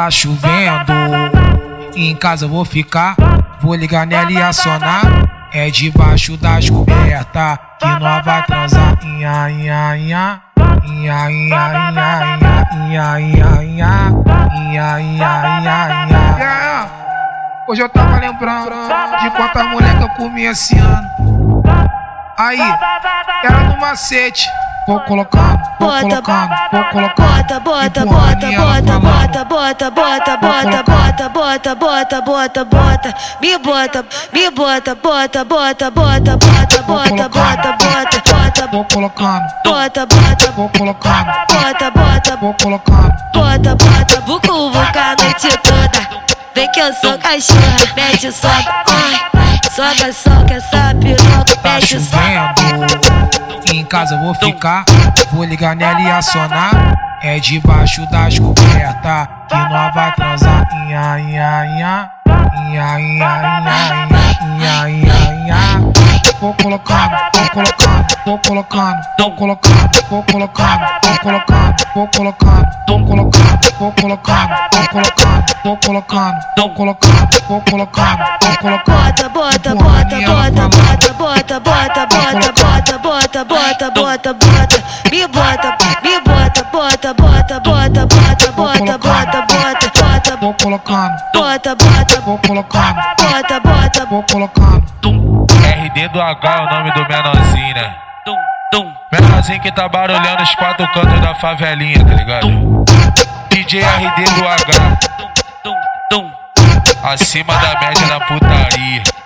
Tá chovendo, em casa eu vou ficar. Vou ligar nela e acionar. É debaixo das cobertas que nós vai transar. Inha, inha, inha. Inha, inha, inha, inha, inha, inha, inha, inha, inha, inha. Hoje eu tava lembrando de quantas mulher que eu comi esse ano. Aí, era no macete. Vou colocando, vou colocando, vou colocando. Bota, bota, bota, bota, bota, bota, bota, bota, bota, bota, bota, bota, bota, me bota, me bota, bota, bota, bota, bota, bota, bota, bota, bota, Vou colocando, bota, bota, vou colocando, bota, bota, vou colocando. bota, bota, vucu, vuca a noite toda. Vem que eu sou cachorra, mete soca, ai, soca, soca essa piroca, Tá mete soca. chovendo, em casa eu vou ficar. Vou ligar nela e acionar. É debaixo das cobertas que nós vai transar. Inha, inha, inha. Inha, inha, inha, inha, inha, inha. Vou colocando, vou colocando, vou colocando, vou colocando, vou colocando, vou colocando, vou colocando, vou colocando, vou colocando, vou colocando, vou colocando, vou colocando, vou colocando, vou colocando. Bota, bota, bota, bota, bota, bota, bota, bota, bota, bota, bota, bota, bota, me bota, bota, bota, bota, bota, bota, bota, bota, bota, bota, Vou colocando, bota, bota, vou colocando, bota, bota, vou colocando. RD do H é o nome do menorzinho, né? Menorzinho que tá barulhando os quatro cantos da favelinha, tá ligado? DJ RD do H. Acima da média na putaria.